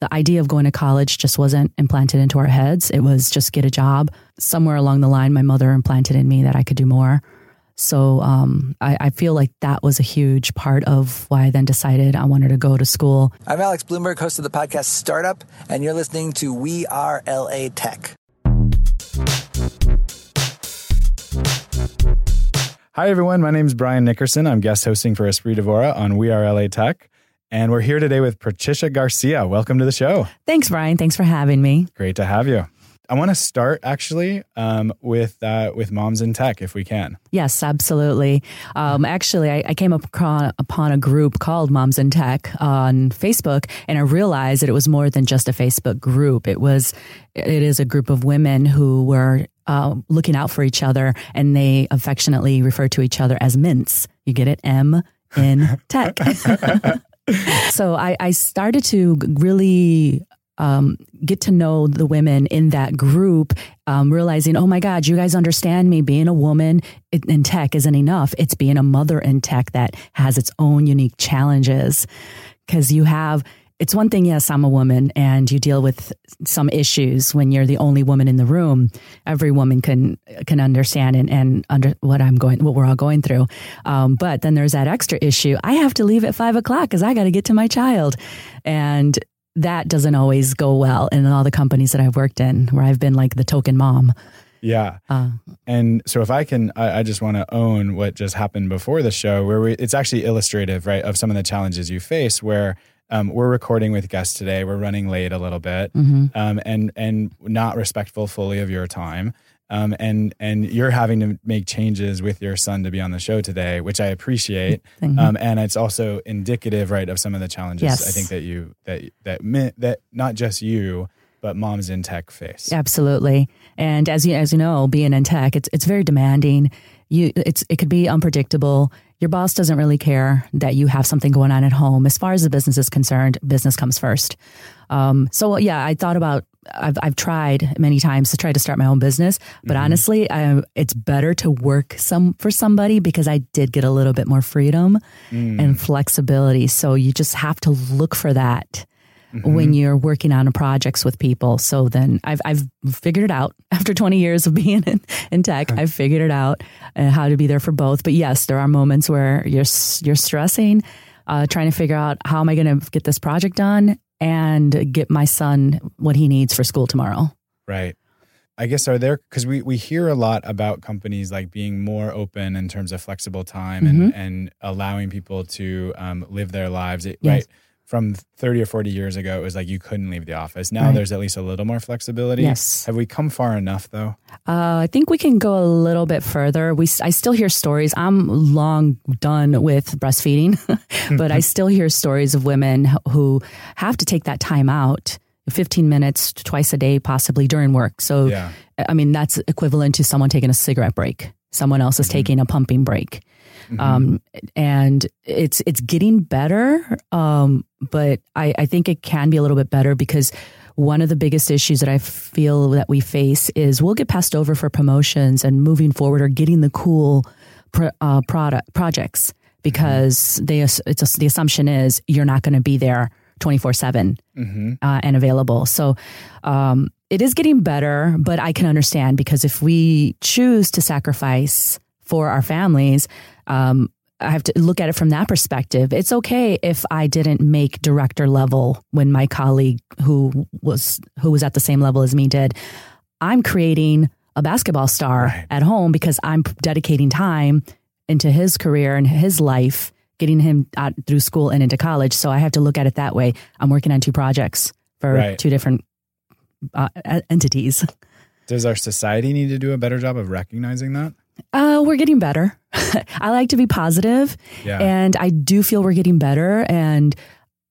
the idea of going to college just wasn't implanted into our heads. It was just get a job. Somewhere along the line, my mother implanted in me that I could do more. So um, I, I, feel like that was a huge part of why I then decided I wanted to go to school. I'm Alex Blumberg, host of the podcast Startup, and you're listening to We Are LA Tech. Hi, everyone. My name is Brian Nickerson. I'm guest hosting for Espree Devora on We Are LA Tech. And we're here today with Patricia Garcia. Welcome to the show. Thanks, Brian. Thanks for having me. Great to have you. I want to start actually um, with uh, with moms in tech, if we can. Yes, absolutely. Um, actually, I, I came upon, upon a group called Moms in Tech on Facebook, and I realized that it was more than just a Facebook group. It was it is a group of women who were uh, looking out for each other, and they affectionately refer to each other as mints. You get it? M in tech. so I, I started to really um, get to know the women in that group, um, realizing, oh my God, you guys understand me. Being a woman in tech isn't enough. It's being a mother in tech that has its own unique challenges. Because you have it's one thing, yes, I'm a woman and you deal with some issues when you're the only woman in the room. Every woman can can understand and, and under what I'm going, what we're all going through. Um, but then there's that extra issue. I have to leave at five o'clock because I got to get to my child, and that doesn't always go well in all the companies that I've worked in, where I've been like the token mom. Yeah. Uh, and so if I can, I, I just want to own what just happened before the show, where we, it's actually illustrative, right, of some of the challenges you face where um, we're recording with guests today. We're running late a little bit, mm-hmm. um, and and not respectful fully of your time. Um, and and you're having to make changes with your son to be on the show today, which I appreciate. Um, and it's also indicative, right, of some of the challenges yes. I think that you that that that not just you, but moms in tech face. Absolutely. And as you as you know, being in tech, it's it's very demanding. You it's it could be unpredictable your boss doesn't really care that you have something going on at home. As far as the business is concerned, business comes first. Um, so yeah, I thought about. I've I've tried many times to try to start my own business, but mm-hmm. honestly, I, it's better to work some for somebody because I did get a little bit more freedom mm. and flexibility. So you just have to look for that mm-hmm. when you're working on projects with people. So then I've, I've figured it out after 20 years of being in, in tech. I've figured it out uh, how to be there for both. But yes, there are moments where you're, you're stressing, uh, trying to figure out how am I going to get this project done and get my son what he needs for school tomorrow. Right. I guess are there because we we hear a lot about companies like being more open in terms of flexible time mm-hmm. and and allowing people to um, live their lives. Yes. Right from 30 or 40 years ago, it was like you couldn't leave the office. Now right. there's at least a little more flexibility. Yes. Have we come far enough though? Uh, I think we can go a little bit further. We, I still hear stories. I'm long done with breastfeeding, but I still hear stories of women who have to take that time out. 15 minutes twice a day, possibly during work. So, yeah. I mean, that's equivalent to someone taking a cigarette break. Someone else is mm-hmm. taking a pumping break. Mm-hmm. Um, and it's it's getting better, um, but I, I think it can be a little bit better because one of the biggest issues that I feel that we face is we'll get passed over for promotions and moving forward or getting the cool pro, uh, product projects because mm-hmm. they it's a, the assumption is you're not going to be there 24 7 mm-hmm. uh, and available. So um, it is getting better, but I can understand because if we choose to sacrifice for our families, um, I have to look at it from that perspective. It's okay if I didn't make director level when my colleague who was who was at the same level as me did. I'm creating a basketball star right. at home because I'm dedicating time into his career and his life, getting him out through school and into college. So I have to look at it that way. I'm working on two projects for right. two different uh, entities. Does our society need to do a better job of recognizing that? Uh, we're getting better. I like to be positive, yeah. and I do feel we're getting better. And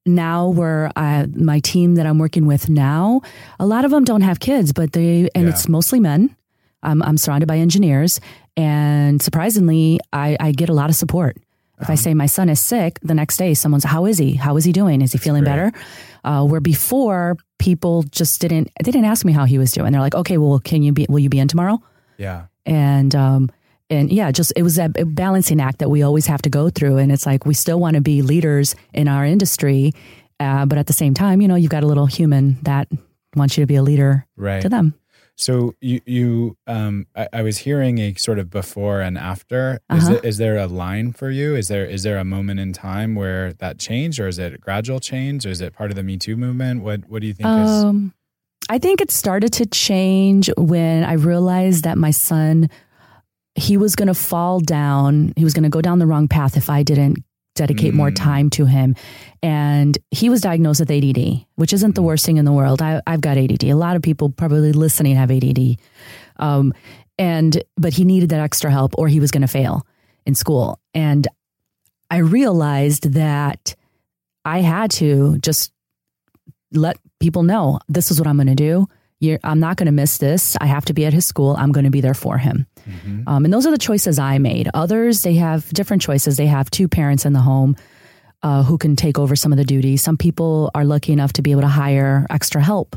now we're uh, my team that I'm working with now. A lot of them don't have kids, but they and yeah. it's mostly men. I'm, I'm surrounded by engineers, and surprisingly, I, I get a lot of support. If I say my son is sick, the next day someone's, how is he? How is he doing? Is he feeling great. better? Uh, where before people just didn't, they didn't ask me how he was doing. They're like, okay, well, can you be, will you be in tomorrow? Yeah. And, um, and yeah, just it was a balancing act that we always have to go through. And it's like we still want to be leaders in our industry, uh, but at the same time, you know, you've got a little human that wants you to be a leader Right. to them. So you you um I, I was hearing a sort of before and after. Is Uh-huh. it is there a line for you? Is there is there a moment in time where that changed, or is it a gradual change, or is it part of the Me Too movement? What what do you think is? Um, I think it started to change when I realized that my son, he was going to fall down. He was going to go down the wrong path if I didn't dedicate more Mm. time to him. And he was diagnosed with ADD, which isn't the worst thing in the world. I, I've got ADD. A lot of people probably listening have ADD. Um, and, but he needed that extra help or he was going to fail in school. And I realized that I had to just let people know this is what I'm going to do. You're, I'm not going to miss this. I have to be at his school. I'm going to be there for him. Mhm. Um, and those are the choices I made. Others, they have different choices. They have two parents in the home uh, who can take over some of the duties. Some people are lucky enough to be able to hire extra help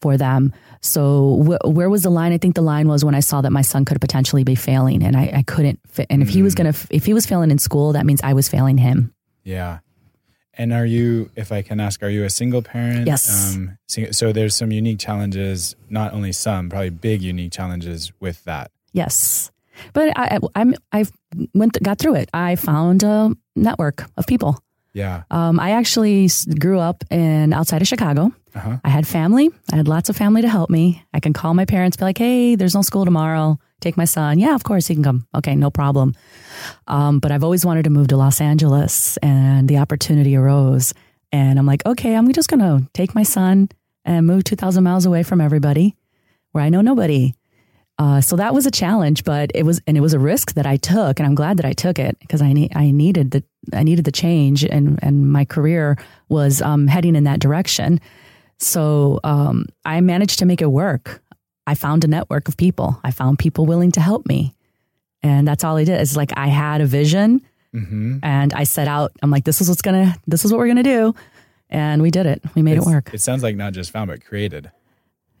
for them. So wh- where was the line? I think the line was when I saw that my son could potentially be failing, and I, I couldn't. Fit. And if he was gonna, if he was failing in school, that means I was failing him. Yeah. And are you, if I can ask, are you a single parent? Yes. Um, so there's some unique challenges, not only some, probably big unique challenges with that. Yes, but I, I- I'm I went got through it. I found a network of people. Yeah. Um, I actually grew up in outside of Chicago. Uh-huh. I had family. I had lots of family to help me. I can call my parents, be like, "Hey, there's no school tomorrow. Take my son." Yeah, of course he can come. Okay, no problem. Um, but I've always wanted to move to Los Angeles, and the opportunity arose. And I'm like, okay, I'm just gonna take my son and move 2,000 miles away from everybody, where I know nobody. Uh, so that was a challenge, but it was and it was a risk that I took, and I'm glad that I took it because I need I needed the I needed the change, and and my career was um, heading in that direction. So um, I managed to make it work. I found a network of people. I found people willing to help me, and that's all I did. It's like I had a vision, Mm-hmm. and I set out. I'm like, this is what's gonna, this is what we're gonna do, and we did it. We made it work. It sounds like not just found, but created.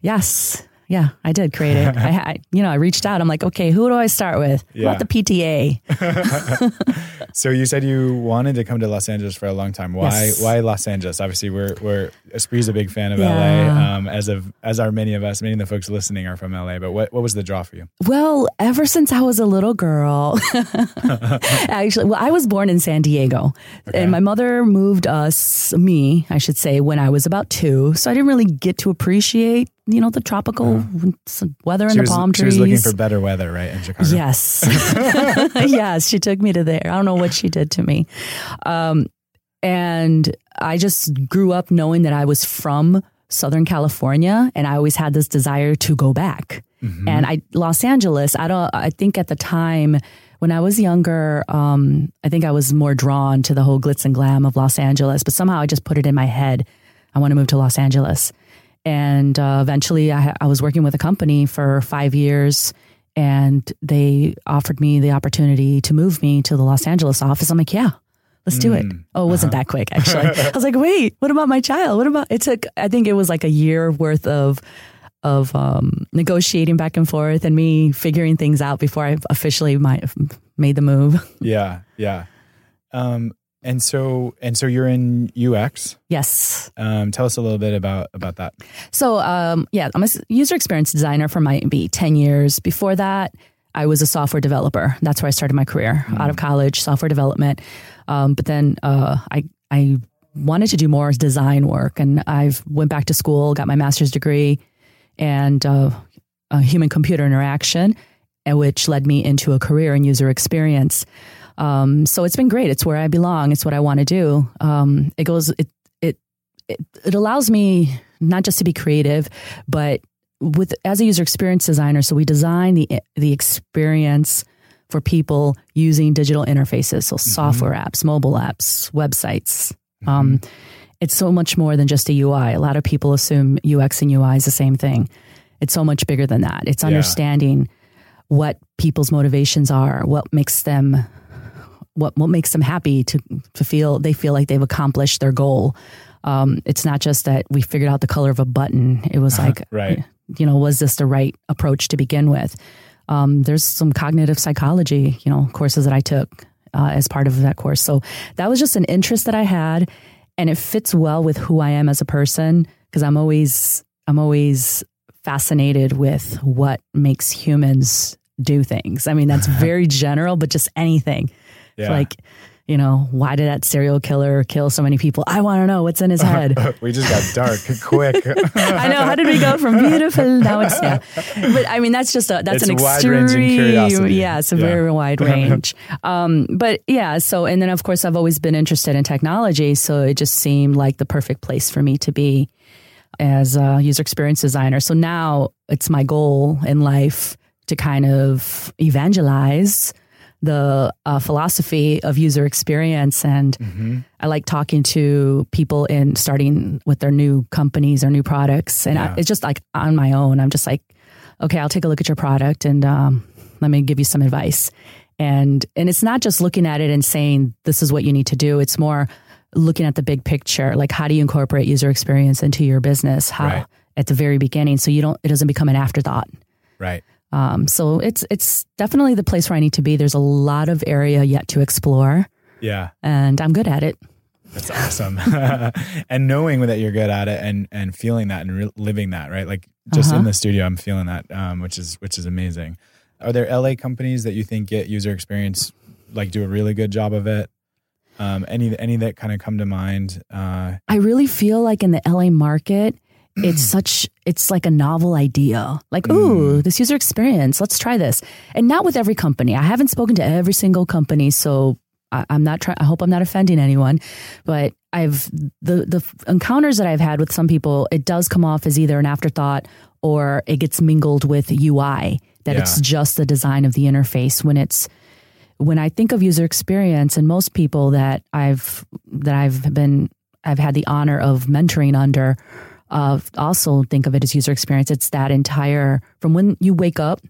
Yes. Yeah, I did create it. I, I, you know, I reached out. I'm like, okay, who do I start with? What Yeah. about the PTA? So you said you wanted to come to Los Angeles for a long time. Why? Yes. Why Los Angeles? Obviously, we're we're Espree's a big fan of Yeah. LA. Um, as of as are many of us. Many of the folks listening are from LA. But what what was the draw for you? Well, ever since I was a little girl, actually, well, I was born in San Diego, Okay. and my mother moved us, me, I should say, when I was about two. So I didn't really get to appreciate, you know, the tropical s- weather and Uh-huh. She the was palm trees. she was looking for better weather, right, in Chicago. Yes. yes, she took me to there. I don't know what she did to me. Um, and I just grew up knowing that I was from Southern California and I always had this desire to go back. Mm-hmm. And I Los Angeles, I don't I think at the time when I was younger, um, I think I was more drawn to the whole glitz and glam of Los Angeles, but somehow I just put it in my head. I want to move to Los Angeles. And uh, eventually I, I was working with a company for five years and they offered me the opportunity to move me to the Los Angeles office. I'm like, yeah, let's do it. Mm, Oh, it wasn't that quick, actually. I was like, wait, what about my child? What about, it took, I think it was like a year worth of, of um, negotiating back and forth and me figuring things out before I officially my, made the move. Yeah, yeah. Um, and so and so you're in UX. Yes. Um, tell us a little bit about about that. So, um, yeah, I'm a user experience designer for maybe 10 years. Before that, I was a software developer. That's where I started my career out of college, software development. Um, but then uh, I, I wanted to do more design work, and I've went back to school, got my master's degree, and uh, uh, human computer interaction, and which led me into a career in user experience. Um, so it's been great. It's where I belong. It's what I want to do. Um, it goes. It it it, it allows me not just to be creative, but with as a user experience designer. So we design the the experience for people using digital interfaces, so software apps, mobile apps, websites. Um, it's so much more than just a UI. A lot of people assume UX and UI is the same thing. It's so much bigger than that. It's Yeah. understanding what people's motivations are, what makes them what what makes them happy to to feel they feel like they've accomplished their goal. Um, it's not just that we figured out the color of a button. It was like, right. you know, was this the right approach to begin with? Um, there's some cognitive psychology, you know, courses that I took uh, as part of that course. So that was just an interest that I had, and it fits well with who I am as a person because I'm always I'm always fascinated with what makes humans do things. I mean, that's very general, but just anything. Yeah. Like, you know, why did that serial killer kill so many people? I want to know what's in his head. we just got dark quick. I know. How did we go from beautiful now it's yeah? But I mean, that's just a that's It's an extreme. Yeah, it's a Yeah. very wide range. um, but yeah, so and then of course I've always been interested in technology, so it just seemed like the perfect place for me to be as a user experience designer. So now it's my goal in life to kind of evangelize the uh, philosophy of user experience and Mm-hmm. I like talking to people in starting with their new companies or new products. And Yeah. I, it's just like on my own. I'm just like, okay, I'll take a look at your product and um, let me give you some advice. And and it's not just looking at it and saying this is what you need to do. It's more looking at the big picture. Like how do you incorporate user experience into your business? How Right. at the very beginning, so you don't it doesn't become an afterthought. right. Um, so it's it's definitely the place where I need to be. There's a lot of area yet to explore, Yeah. and I'm good at it. That's awesome. and knowing that you're good at it and and feeling that and re- living that, right? Like just in Uh-huh. the studio, I'm feeling that, um, which is which is amazing. Are there LA companies that you think get user experience like do a really good job of it? Um, any any that kind of come to mind? Uh, I really feel like in the LA market, it's mm. such it's like a novel idea. Like, ooh, mm. this user experience, let's try this. And not with every company. I haven't spoken to every single company, so I, I'm not trying. I hope I'm not offending anyone, but I've the the encounters that I've had with some people, it does come off as either an afterthought or it gets mingled with UI. That it's just the design of the interface when it's when I think of user experience and most people that I've that I've been I've had the honor of mentoring under uh, also think of it as user experience. It's that entire from when you wake up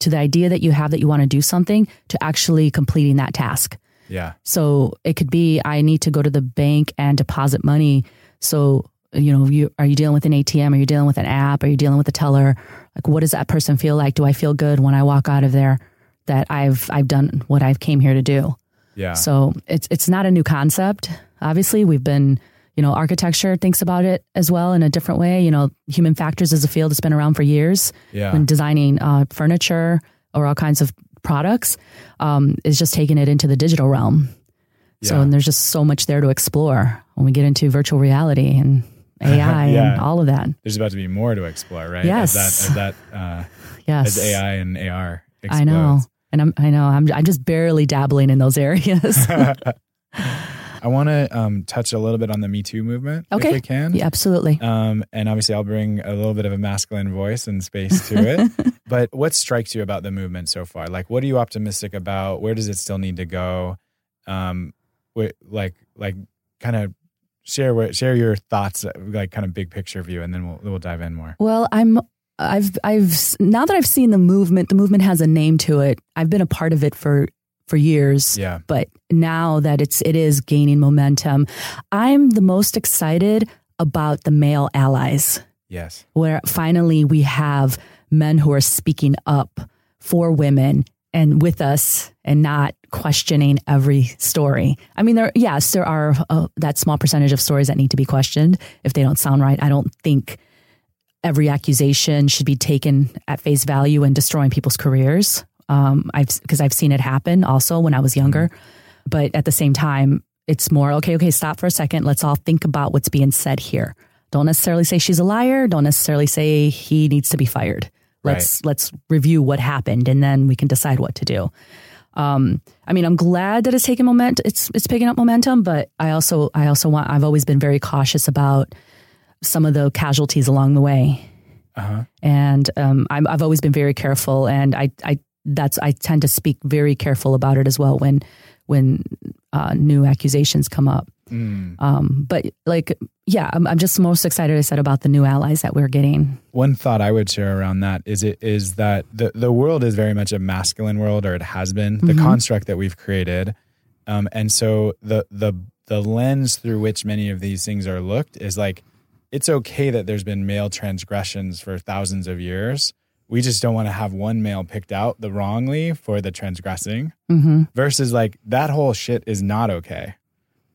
to the idea that you have that you want to do something to actually completing that task. yeah. So it could be I need to go to the bank and deposit money. So you know, you are you dealing with an ATM? Are you dealing with an app? Are you dealing with a teller? Like, what does that person feel like? Do I feel good when I walk out of there that I've I've done what I've came here to do? Yeah. So it's it's not a new concept. Obviously, we've been you know architecture thinks about it as well in a different way. You know, human factors is a field that's been around for years yeah. when designing uh, furniture or all kinds of products um, is just taking it into the digital realm. So Yeah. and there's just so much there to explore when we get into virtual reality and AI Yeah. and all of that. There's about to be more to explore, right? Yes. As that, as that uh, Yes, as AI and AR explodes. I know, and I'm I know I'm I'm just barely dabbling in those areas. I want to um, touch a little bit on the Me Too movement, Okay. if we can. yeah, absolutely. Um, and obviously, I'll bring a little bit of a masculine voice and space to it. but what strikes you about the movement so far? Like, what are you optimistic about? Where does it still need to go? Um, wh- like, like, kind of share what share your thoughts, like, kind of big picture view, and then we'll we'll dive in more. Well, I'm I've I've now that I've seen the movement, the movement has a name to it. I've been a part of it for for years. Yeah, But now that it's it is gaining momentum, I'm the most excited about the male allies yes, where finally we have men who are speaking up for women and with us and not questioning every story. I mean, there, yes, there are uh, that small percentage of stories that need to be questioned if they don't sound right. I don't think every accusation should be taken at face value and destroying people's careers. Um, I've because I've seen it happen also when I was younger, but at the same time, it's more okay. Okay, stop for a second. Let's all think about what's being said here. Don't necessarily say she's a liar. Don't necessarily say he needs to be fired. Let's let's review what happened and then we can decide what to do. Um, I mean, I'm glad that it's taking moment. It's it's picking up momentum, but I also I also want. I've always been very cautious about some of the casualties along the way, uh-huh. and um, I'm, I've always been very careful. And I I that's I tend to speak very careful about it as well when when uh, new accusations come up. Mm. Um, but like, yeah, I'm, I'm just most excited. I said about the new allies that we're getting. One thought I would share around that is it is that the the world is very much a masculine world, or it has been the Mhm. construct that we've created, um, and so the the the lens through which many of these things are looked is like it's okay that there's been male transgressions for thousands of years. We just don't want to have one male picked out the wrongly for the transgressing hmm versus like that whole shit is not okay.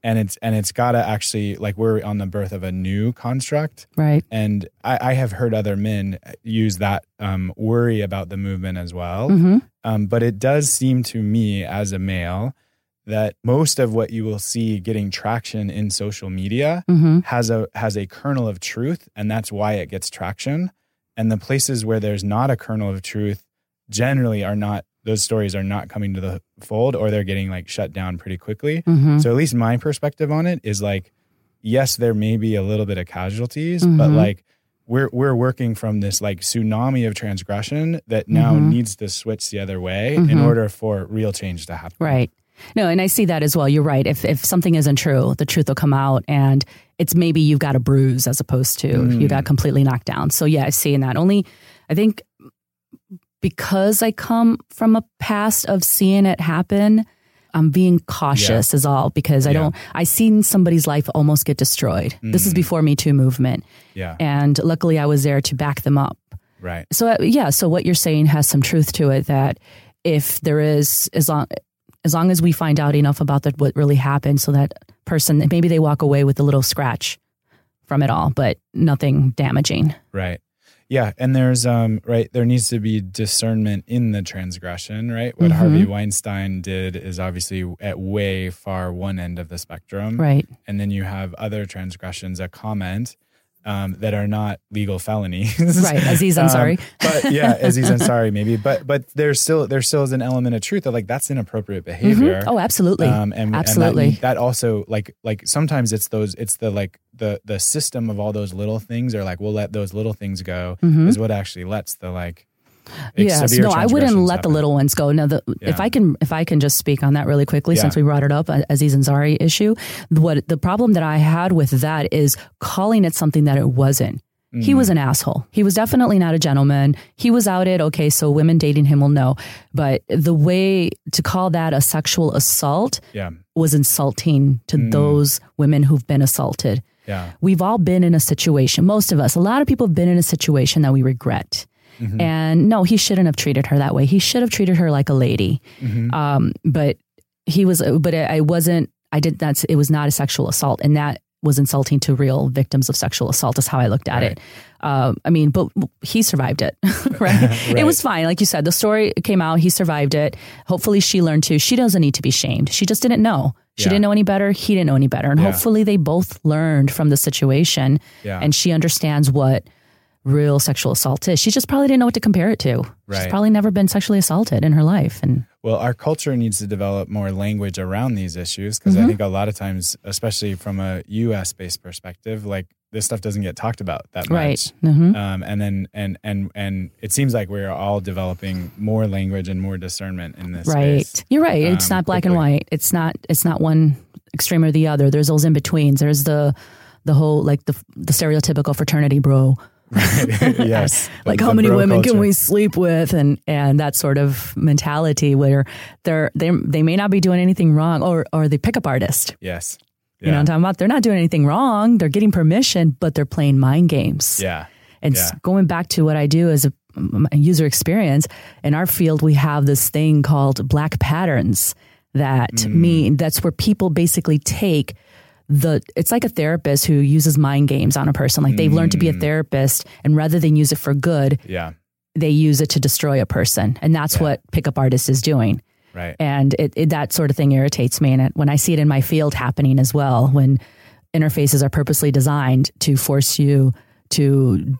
And it's and it's gotta actually like we're on the birth of a new construct Right. and I, I have heard other men use that um, worry about the movement as well. hmm Um, but it does seem to me as a male that most of what you will see getting traction in social media hmm has a has a kernel of truth, and that's why it gets traction. And the places where there's not a kernel of truth generally are not those stories are not coming to the fold or they're getting like shut down pretty quickly. hmm So at least my perspective on it is like, yes, there may be a little bit of casualties, but Mhm. like we're we're working from this like tsunami of transgression that now Mhm. needs to switch the other way in Mhm. order for real change to happen. Right. No, and I see that as well. You're right. If if something isn't true, the truth will come out, and it's maybe you've got a bruise as opposed to Mm. you got completely knocked down. So yeah, I see in that. Only I think because I come from a past of seeing it happen, I'm being cautious is all because I Yeah. don't I seen somebody's life almost get destroyed. This is Mm. before Me Too movement. Yeah. And luckily I was there to back them up. Right. So uh, yeah, so what you're saying has some truth to it. That if there is, as long as long as we find out enough about that, what really happened, so that person maybe they walk away with a little scratch from it all, but nothing damaging. Right. Yeah, and there's um right there needs to be discernment in the transgression, right? What Mhm. Harvey Weinstein did is obviously at way far one end of the spectrum. Right. And then you have other transgressions, a comment um, that are not legal felonies. Right. Aziz Um, Ansari. but yeah, Aziz Ansari maybe. But but there's still there still is an element of truth that like that's inappropriate behavior. Mhm. Oh, absolutely. Um, and, Absolutely. and that, that also like like sometimes it's those it's the like the the system of all those little things are like we'll let those little things go Mhm. is what actually lets the like Yes, no, I wouldn't let the little ones go. Now, the, if I can, if I can just speak on that really quickly, Yeah. since we brought it up, uh, Aziz Ansari issue. What the problem that I had with that is calling it something that it wasn't. He Mm. was an asshole. He was definitely not a gentleman. He was outed. Okay, so women dating him will know. But the way to call that a sexual assault yeah was insulting to Mm. those women who've been assaulted. yeah We've all been in a situation, most of us, a lot of people have been in a situation that we regret. Mhm. And no, he shouldn't have treated her that way. He should have treated her like a lady. Mhm. Um, but he was, but I I wasn't, I did that's, it was not a sexual assault. And that was insulting to real victims of sexual assault, is how I looked at Right. it. Um, I mean, but he survived it, right? It was fine. Like you said, the story came out, he survived it. Hopefully she learned too. She doesn't need to be shamed. She just didn't know. She Yeah. didn't know any better. He didn't know any better. And Yeah. hopefully they both learned from the situation yeah and she understands what real sexual assault is. She just probably didn't know what to compare it to. She's probably never been sexually assaulted in her life. And Well, our culture needs to develop more language around these issues because Mm-hmm. I think a lot of times, especially from a U.S. based perspective, like this stuff doesn't get talked about that right. much. hmm Um, and then and and and it seems like we're all developing more language and more discernment in this. Right. space. You're right. It's um, not black and white. It's not it's not one extreme or the other. There's those in betweens. There's the the whole like the the stereotypical fraternity bro. yes. like how many women can we sleep with and and that sort of mentality where they're they they may not be doing anything wrong or or the pickup artist. Yes. You know what I'm talking about? They're not doing anything wrong. They're getting permission, but they're playing mind games. Yeah. And Yeah. going back to what I do as a, a user experience, in our field, we have this thing called black patterns that Mm. mean that's where people basically take the, it's like a therapist who uses mind games on a person. Like they've learned to be a Mm. therapist, and rather than use it for good, Yeah. they use it to destroy a person. And that's Yeah. what pickup artist is doing. Right. And it, it, that sort of thing irritates me. And it, when I see it in my field happening as well, when interfaces are purposely designed to force you to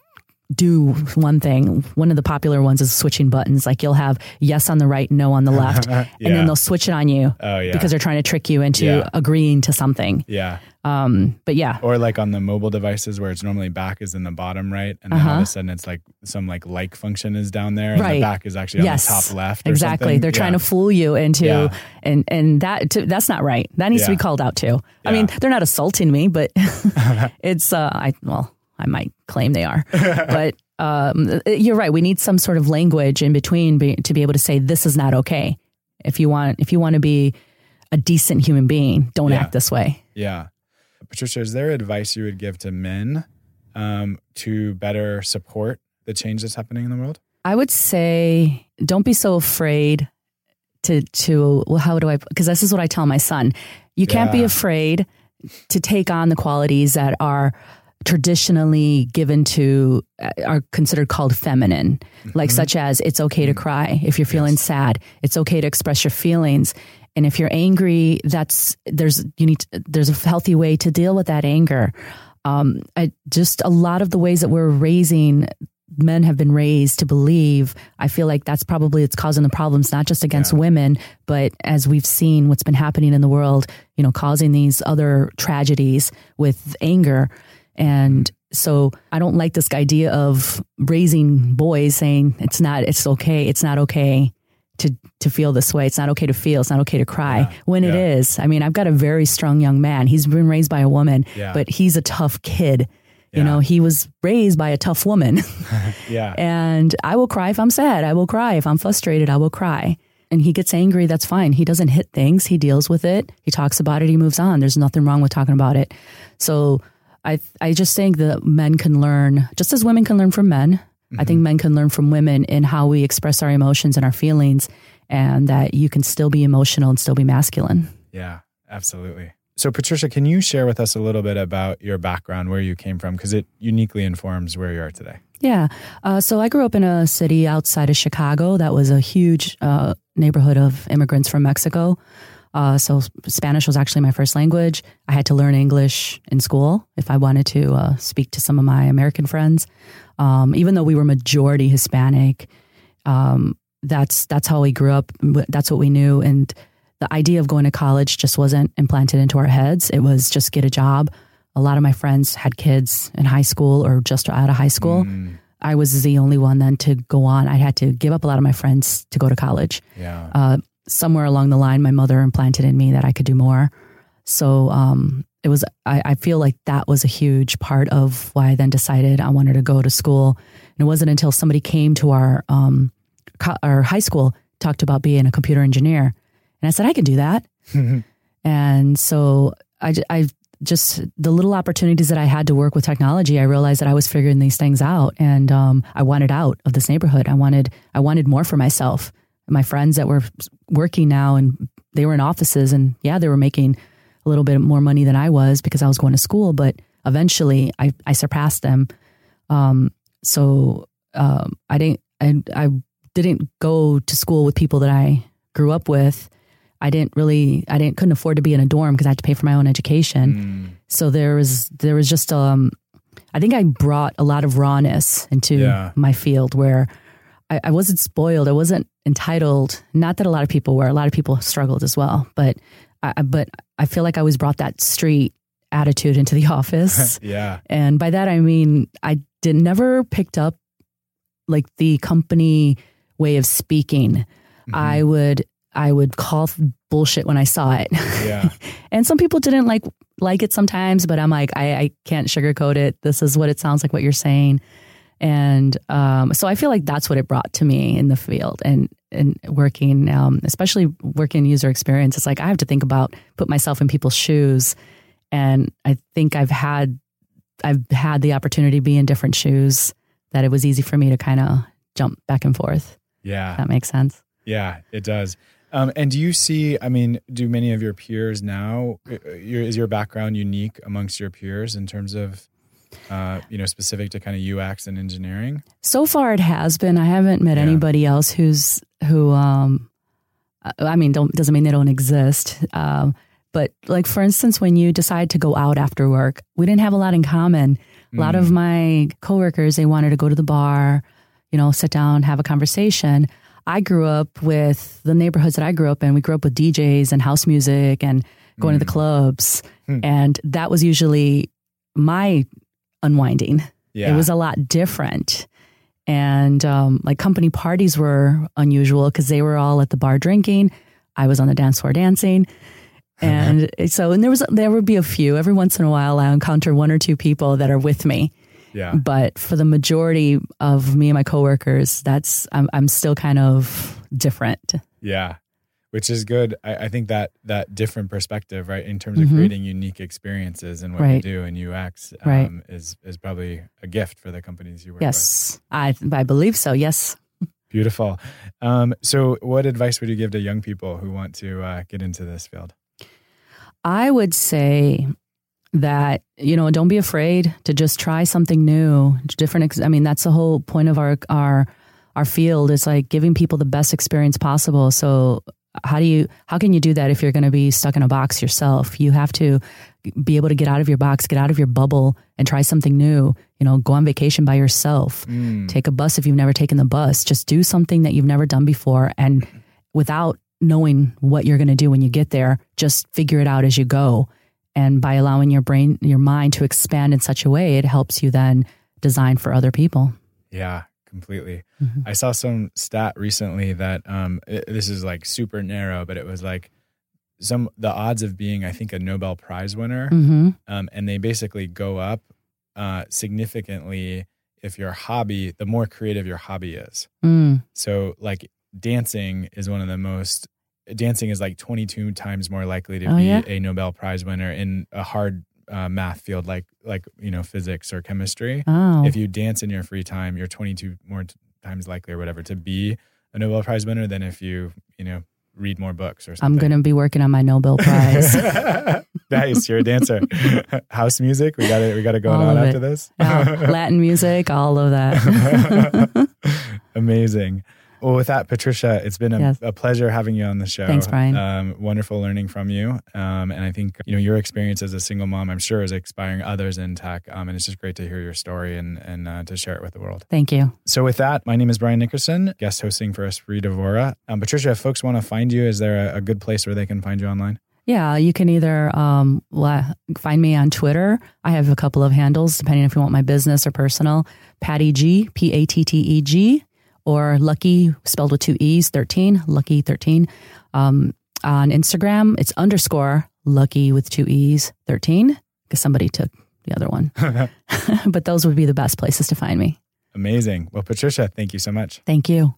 do one thing. One of the popular ones is switching buttons. Like you'll have yes on the right, no on the left, and then they'll switch it on you Oh yeah. because they're trying to trick you into Yeah. agreeing to something. yeah. Um, but yeah, Or like on the mobile devices where it's normally back is in the bottom right, and then all of Uh-huh. a sudden it's like some like like function is down there, and the Right. back is actually yes, on the top left. or exactly. something. They're trying to fool you into, Yeah. and and that to, that's not right. That needs to be called out too. I mean, they're not assaulting me, but it's uh, I well, I might claim they are, but. Um, you're right. We need some sort of language in between be, to be able to say this is not okay. If you want, if you want to be a decent human being, don't Yeah. act this way. Yeah. Patricia, is there advice you would give to men um, to better support the change that's happening in the world? I would say don't be so afraid to to well how do I because this is what I tell my son. You can't be afraid to take on the qualities that are traditionally given to uh, are considered called feminine like such as it's okay to cry if you're feeling sad. It's okay to express your feelings. And if you're angry that's there's you need to, there's a healthy way to deal with that anger. Um, I, just a lot of the ways that we're raising men have been raised to believe i feel like that's probably it's causing the problems not just against women but as we've seen what's been happening in the world you know causing these other tragedies with anger and so i don't like this idea of raising boys saying it's not it's okay it's not okay to to feel this way it's not okay to feel it's not okay to cry when it yeah. is i mean i've got a very strong young man he's been raised by a woman Yeah. but he's a tough kid you Yeah. know he was raised by a tough woman Yeah. and I will cry if I'm sad. I will cry if I'm frustrated. I will cry. And he gets angry. That's fine. He doesn't hit things. He deals with it. He talks about it. He moves on. There's nothing wrong with talking about it. So I I just think that men can learn just as women can learn from men. I think men can learn from women in how we express our emotions and our feelings, and that you can still be emotional and still be masculine. Yeah, absolutely. So, Patricia, can you share with us a little bit about your background, where you came from? Because it uniquely informs where you are today. Yeah. Uh, so I grew up in a city outside of Chicago that was a huge uh, neighborhood of immigrants from Mexico. Uh, so Spanish was actually my first language. I had to learn English in school if I wanted to uh, speak to some of my American friends. Um, even though we were majority Hispanic, um, that's that's how we grew up. That's what we knew, and the idea of going to college just wasn't implanted into our heads. It was just get a job. A lot of my friends had kids in high school or just out of high school. I was the only one then to go on. I had to give up a lot of my friends to go to college. Yeah. Uh, somewhere along the line, my mother implanted in me that I could do more. So um, it was. I, I feel like that was a huge part of why I then decided I wanted to go to school. And it wasn't until somebody came to our um, co- our high school talked about being a computer engineer, and I said I can do that. and so I, I just the little opportunities that I had to work with technology, I realized that I was figuring these things out, and um, I wanted out of this neighborhood. I wanted I wanted more for myself. My friends that were working now, and they were in offices, and yeah, they were making a little bit more money than I was because I was going to school. But eventually, I I surpassed them. Um, so um, I didn't I I didn't go to school with people that I grew up with. I didn't really I didn't couldn't afford to be in a dorm because I had to pay for my own education. So there was there was just um I think I brought a lot of rawness into Yeah. my field where I, I wasn't spoiled. I wasn't entitled. Not that a lot of people were. A lot of people struggled as well. But I, but I feel like I always brought that street attitude into the office. Yeah. And by that I mean I did never picked up like the company way of speaking. Mm-hmm. I would I would call bullshit when I saw it. Yeah. and some people didn't like like it sometimes, but I'm like I, I can't sugarcoat it. This is what it sounds like what you're saying. And um, so I feel like that's what it brought to me in the field and and working, um, especially working user experience. It's like I have to think about put myself in people's shoes, and I think I've had I've had the opportunity to be in different shoes that it was easy for me to kind of jump back and forth. Yeah. That makes sense. Yeah, it does. Um, and do you see? I mean, do many of your peers now? uh, Your, is your background unique amongst your peers in terms of, uh, you know, specific to kind of UX and engineering? So far, it has been. I haven't met Yeah. anybody else who's who. Um, I- mean, don't doesn't mean they don't exist. Um, but like for instance, when you decide to go out after work, we didn't have a lot in common. A lot of my coworkers they wanted to go to the bar, you know, sit down, have a conversation. I grew up with the neighborhoods that I grew up in. We grew up with DJs and house music and going to the clubs. Hmm. And that was usually my unwinding. Yeah. It was a lot different. And um, like company parties were unusual because they were all at the bar drinking. I was on the dance floor dancing. And so, and there was, there would be a few every once in a while. I encounter one or two people that are with me. Yeah. But for the majority of me and my coworkers, that's, I'm, I'm still kind of different. Yeah which is good. I, I, think that that different perspective, right, in terms of mm-hmm. creating unique experiences and what right. you do in UX, um, right. is is probably a gift for the companies you work yes, with. Yes, I I believe so. Yes. Beautiful. Um, so, what advice would you give to young people who want to uh, get into this field? I would say that you know don't be afraid to just try something new, different. I mean, that's the whole point of our our our field is like giving people the best experience possible. So how do you how can you do that if you're going to be stuck in a box yourself? You have to be able to get out of your box get out of your bubble and try something new. You know go on vacation by yourself. Mm. take a bus if you've never taken the bus. Just do something that you've never done before and without knowing what you're going to do when you get there just figure it out as you go. And by allowing your brain your mind to expand in such a way it helps you then design for other people. Yeah completely. Mm-hmm. I saw some stat recently that um, it, this is like super narrow, but it was like some the odds of being, I think, a Nobel Prize winner, mm-hmm. um, and they basically go up uh, significantly if your hobby, the more creative your hobby is. Mm. So, like dancing is one of the most. Dancing is like 22 times more likely to oh, be yeah? a Nobel Prize winner in a hard uh, math field like like you know physics or chemistry. Oh. If you dance in your free time, you're 22 more t- times likely or whatever to be a Nobel Prize winner than if you you know read more books or something. I'm going to be working on my Nobel Prize. nice, you're a dancer. House music, we got it. We got it going all on after it. this. Latin music, all of that. Amazing. Well, with that, Patricia, it's been a, yes. a, pleasure having you on the show. Thanks, Brian. Um, wonderful learning from you. Um, and I think, you know, your experience as a single mom, I'm sure is inspiring others in tech. Um, and it's just great to hear your story and, and uh, to share it with the world. Thank you. So with that, my name is Brian Nickerson, guest hosting for Espree Devora. Um, Patricia, if folks want to find you, is there a, a, good place where they can find you online? Yeah, you can either um, find me on Twitter. I have a couple of handles, depending if you want my business or personal. Patty G, P A T T E G or Lucky, spelled with two E's, 13, Lucky 13. Um, on Instagram, it's underscore Lucky with two E's, 13, because somebody took the other one. but those would be the best places to find me. Amazing. Well, Patricia, thank you so much. Thank you.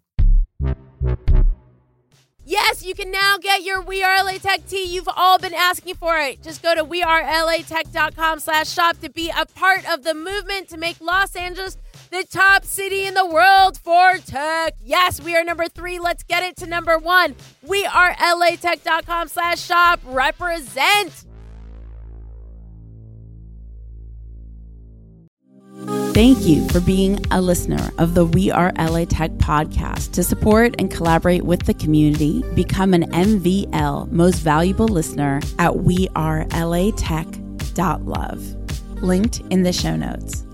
Yes, you can now get your We Are LA Tech tee. You've all been asking for it. Just go to wearelatech.com slash shop to be a part of the movement to make Los Angeles the top city in the world for tech. Yes, we are number three. Let's get it to number one. We are latech.com slash shop. Represent. Thank you for being a listener of the We Are LA Tech podcast. To support and collaborate with the community, become an MVL most valuable listener at wearelatech.love. Linked in the show notes.